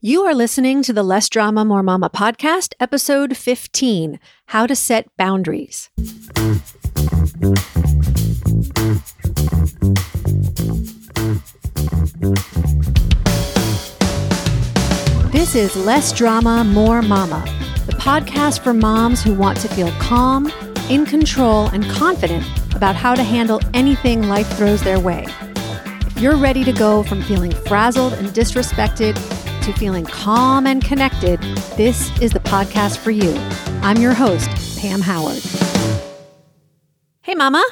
You are listening to the Less Drama, More Mama podcast, episode 15 How to Set Boundaries. This is Less Drama, More Mama, the podcast for moms who want to feel calm, in control, and confident about how to handle anything life throws their way. If you're ready to go from feeling frazzled and disrespected to feeling calm and connected, this is the podcast for you. I'm your host, Pam Howard. Hey, Mama.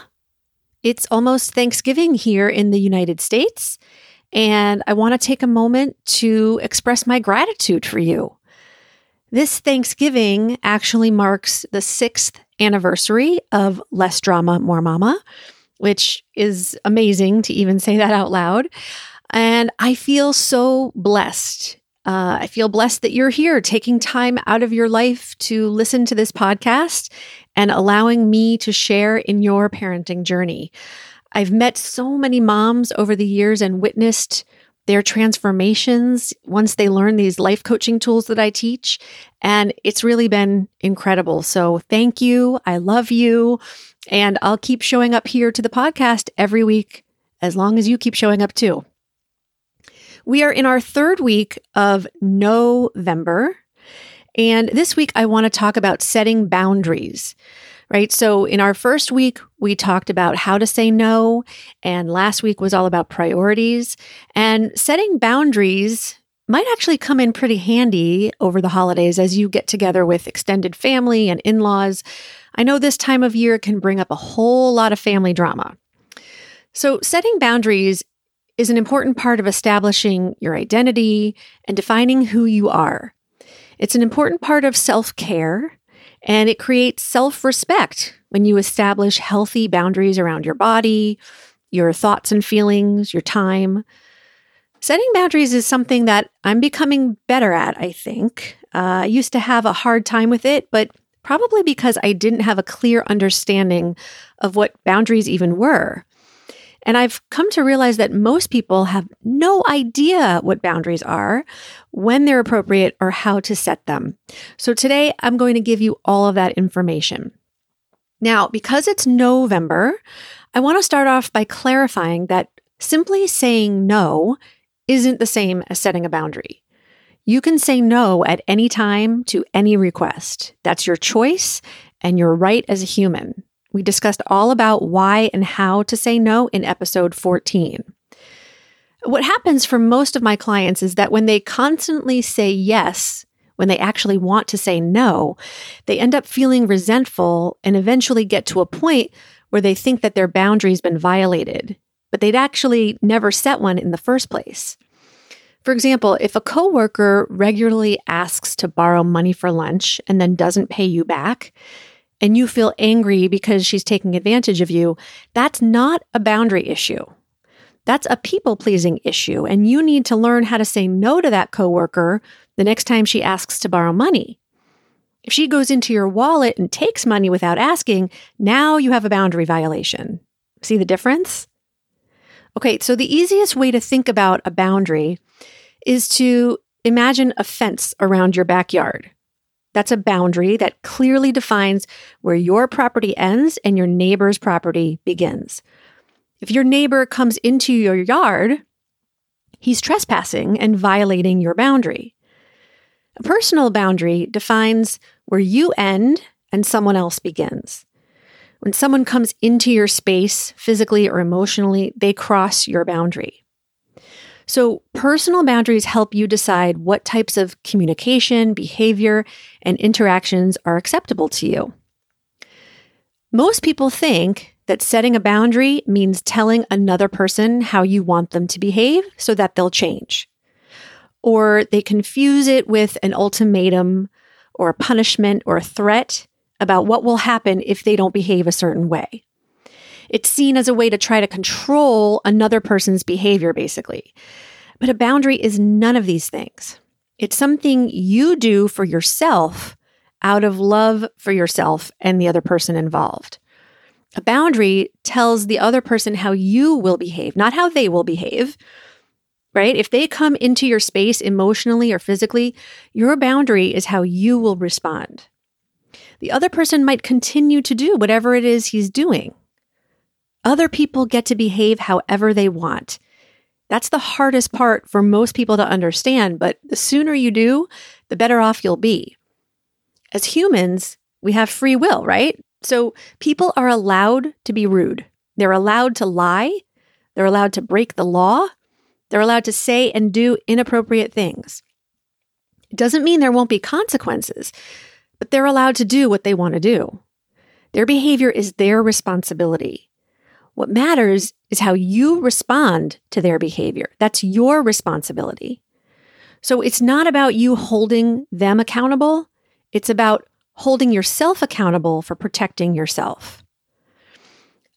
It's almost Thanksgiving here in the United States, and I want to take a moment to express my gratitude for you. This Thanksgiving actually marks the sixth anniversary of Less Drama, More Mama, which is amazing to even say that out loud. And I feel so blessed uh, I feel blessed that you're here taking time out of your life to listen to this podcast and allowing me to share in your parenting journey. I've met so many moms over the years and witnessed their transformations once they learn these life coaching tools that I teach. And it's really been incredible. So thank you. I love you. And I'll keep showing up here to the podcast every week as long as you keep showing up too. We are in our third week of November. And this week, I want to talk about setting boundaries, right? So, in our first week, we talked about how to say no. And last week was all about priorities. And setting boundaries might actually come in pretty handy over the holidays as you get together with extended family and in laws. I know this time of year can bring up a whole lot of family drama. So, setting boundaries is an important part of establishing your identity and defining who you are. It's an important part of self care, and it creates self respect when you establish healthy boundaries around your body, your thoughts and feelings, your time. Setting boundaries is something that I'm becoming better at, I think. Uh, I used to have a hard time with it, but probably because I didn't have a clear understanding of what boundaries even were. And I've come to realize that most people have no idea what boundaries are, when they're appropriate, or how to set them. So today I'm going to give you all of that information. Now, because it's November, I want to start off by clarifying that simply saying no isn't the same as setting a boundary. You can say no at any time to any request. That's your choice and your right as a human. We discussed all about why and how to say no in episode 14. What happens for most of my clients is that when they constantly say yes, when they actually want to say no, they end up feeling resentful and eventually get to a point where they think that their boundary's been violated, but they'd actually never set one in the first place. For example, if a coworker regularly asks to borrow money for lunch and then doesn't pay you back, and you feel angry because she's taking advantage of you, that's not a boundary issue. That's a people pleasing issue. And you need to learn how to say no to that coworker the next time she asks to borrow money. If she goes into your wallet and takes money without asking, now you have a boundary violation. See the difference? Okay, so the easiest way to think about a boundary is to imagine a fence around your backyard. That's a boundary that clearly defines where your property ends and your neighbor's property begins. If your neighbor comes into your yard, he's trespassing and violating your boundary. A personal boundary defines where you end and someone else begins. When someone comes into your space, physically or emotionally, they cross your boundary. So, personal boundaries help you decide what types of communication, behavior, and interactions are acceptable to you. Most people think that setting a boundary means telling another person how you want them to behave so that they'll change. Or they confuse it with an ultimatum or a punishment or a threat about what will happen if they don't behave a certain way. It's seen as a way to try to control another person's behavior, basically. But a boundary is none of these things. It's something you do for yourself out of love for yourself and the other person involved. A boundary tells the other person how you will behave, not how they will behave. right? If they come into your space emotionally or physically, your boundary is how you will respond. The other person might continue to do whatever it is he's doing. Other people get to behave however they want. That's the hardest part for most people to understand, but the sooner you do, the better off you'll be. As humans, we have free will, right? So people are allowed to be rude. They're allowed to lie. They're allowed to break the law. They're allowed to say and do inappropriate things. It doesn't mean there won't be consequences, but they're allowed to do what they want to do. Their behavior is their responsibility. What matters is how you respond to their behavior. That's your responsibility. So it's not about you holding them accountable, it's about holding yourself accountable for protecting yourself.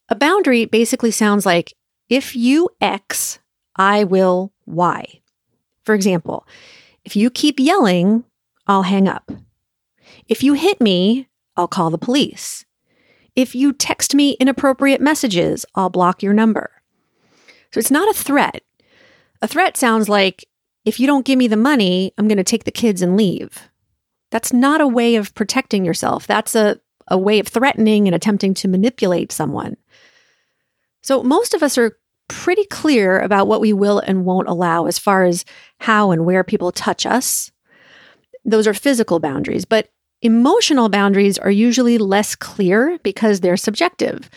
A boundary basically sounds like if you X, I will Y. For example, if you keep yelling, I'll hang up. If you hit me, I'll call the police. If you text me inappropriate messages, I'll block your number. So it's not a threat. A threat sounds like if you don't give me the money, I'm going to take the kids and leave. That's not a way of protecting yourself. That's a, a way of threatening and attempting to manipulate someone. So most of us are pretty clear about what we will and won't allow as far as how and where people touch us. Those are physical boundaries, but emotional boundaries are usually less clear because they're subjective.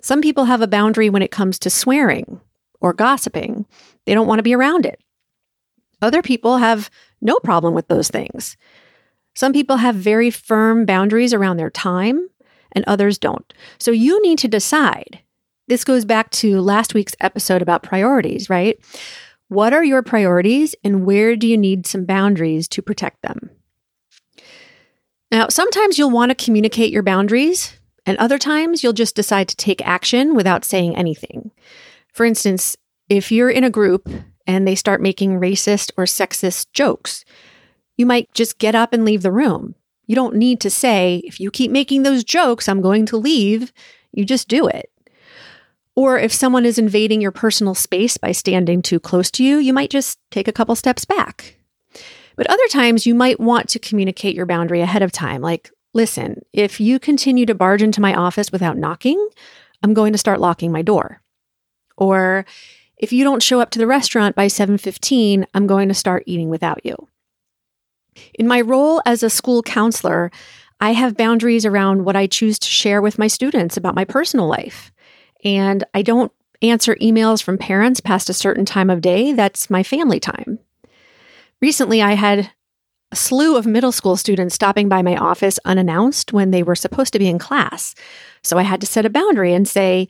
Some people have a boundary when it comes to swearing or gossiping, they don't want to be around it. Other people have no problem with those things. Some people have very firm boundaries around their time, and others don't. So you need to decide this goes back to last week's episode about priorities, right? What are your priorities and where do you need some boundaries to protect them? Now, sometimes you'll want to communicate your boundaries, and other times you'll just decide to take action without saying anything. For instance, if you're in a group and they start making racist or sexist jokes, you might just get up and leave the room. You don't need to say, if you keep making those jokes, I'm going to leave. You just do it. Or if someone is invading your personal space by standing too close to you, you might just take a couple steps back. But other times you might want to communicate your boundary ahead of time. Like, listen, if you continue to barge into my office without knocking, I'm going to start locking my door. Or if you don't show up to the restaurant by 7:15, I'm going to start eating without you. In my role as a school counselor, I have boundaries around what I choose to share with my students about my personal life. And I don't answer emails from parents past a certain time of day. That's my family time. Recently, I had a slew of middle school students stopping by my office unannounced when they were supposed to be in class. So I had to set a boundary and say,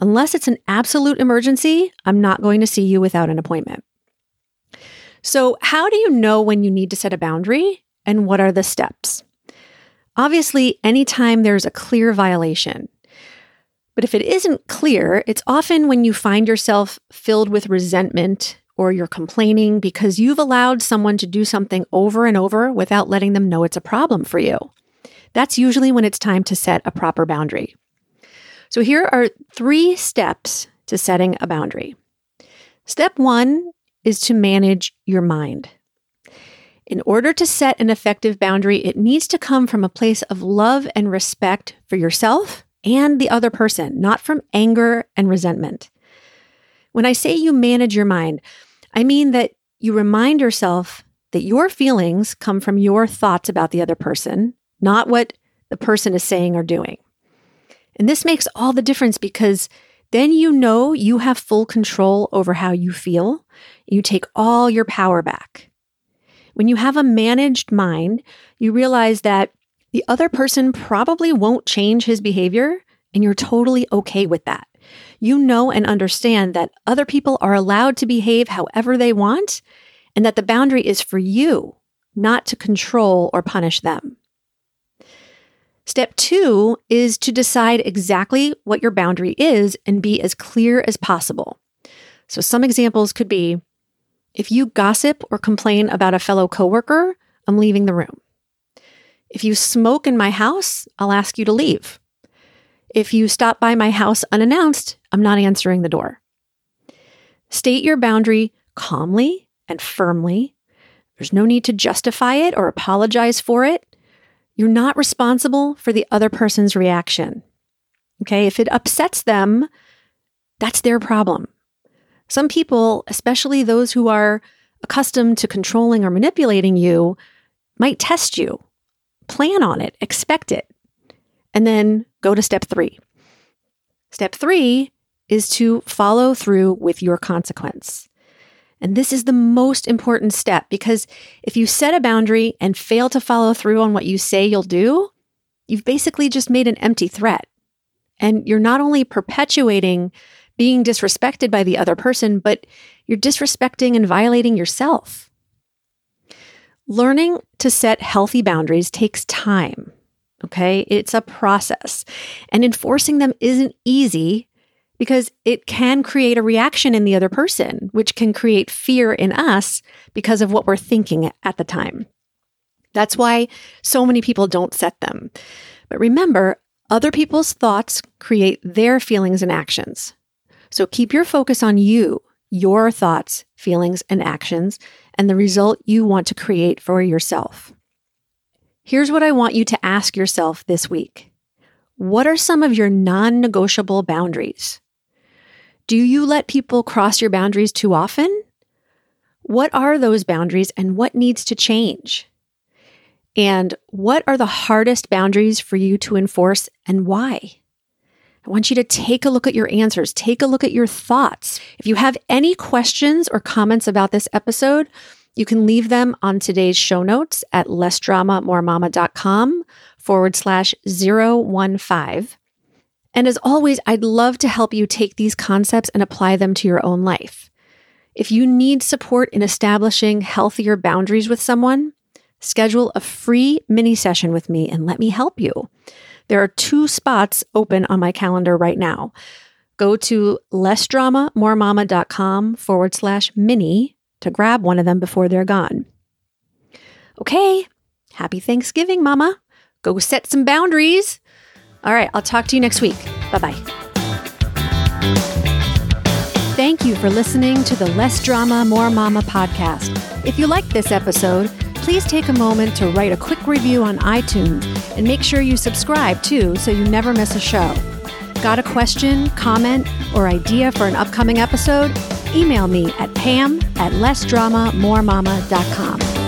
unless it's an absolute emergency, I'm not going to see you without an appointment. So, how do you know when you need to set a boundary and what are the steps? Obviously, anytime there's a clear violation, but if it isn't clear, it's often when you find yourself filled with resentment or you're complaining because you've allowed someone to do something over and over without letting them know it's a problem for you. That's usually when it's time to set a proper boundary. So here are three steps to setting a boundary. Step one is to manage your mind. In order to set an effective boundary, it needs to come from a place of love and respect for yourself and the other person, not from anger and resentment. When I say you manage your mind, I mean that you remind yourself that your feelings come from your thoughts about the other person, not what the person is saying or doing. And this makes all the difference because then you know you have full control over how you feel. You take all your power back. When you have a managed mind, you realize that the other person probably won't change his behavior, and you're totally okay with that. You know and understand that other people are allowed to behave however they want, and that the boundary is for you, not to control or punish them. Step two is to decide exactly what your boundary is and be as clear as possible. So, some examples could be if you gossip or complain about a fellow coworker, I'm leaving the room. If you smoke in my house, I'll ask you to leave. If you stop by my house unannounced, I'm not answering the door. State your boundary calmly and firmly. There's no need to justify it or apologize for it. You're not responsible for the other person's reaction. Okay. If it upsets them, that's their problem. Some people, especially those who are accustomed to controlling or manipulating you, might test you. Plan on it, expect it, and then go to step three. Step three is to follow through with your consequence. And this is the most important step because if you set a boundary and fail to follow through on what you say you'll do, you've basically just made an empty threat. And you're not only perpetuating being disrespected by the other person, but you're disrespecting and violating yourself. Learning to set healthy boundaries takes time. Okay. It's a process and enforcing them isn't easy because it can create a reaction in the other person, which can create fear in us because of what we're thinking at the time. That's why so many people don't set them. But remember, other people's thoughts create their feelings and actions. So keep your focus on you, your thoughts, feelings, and actions, and the result you want to create for yourself. Here's what I want you to ask yourself this week What are some of your non negotiable boundaries? Do you let people cross your boundaries too often? What are those boundaries and what needs to change? And what are the hardest boundaries for you to enforce and why? I want you to take a look at your answers, take a look at your thoughts. If you have any questions or comments about this episode, you can leave them on today's show notes at lessdramamoremama.com forward slash 015. And as always, I'd love to help you take these concepts and apply them to your own life. If you need support in establishing healthier boundaries with someone, schedule a free mini session with me and let me help you. There are two spots open on my calendar right now. Go to lessdramamoremama.com forward slash mini to grab one of them before they're gone. Okay, happy Thanksgiving, Mama. Go set some boundaries. All right, I'll talk to you next week. Bye bye. Thank you for listening to the Less Drama, More Mama podcast. If you liked this episode, please take a moment to write a quick review on iTunes and make sure you subscribe too so you never miss a show. Got a question, comment, or idea for an upcoming episode? Email me at pam at lessdramamoremama.com.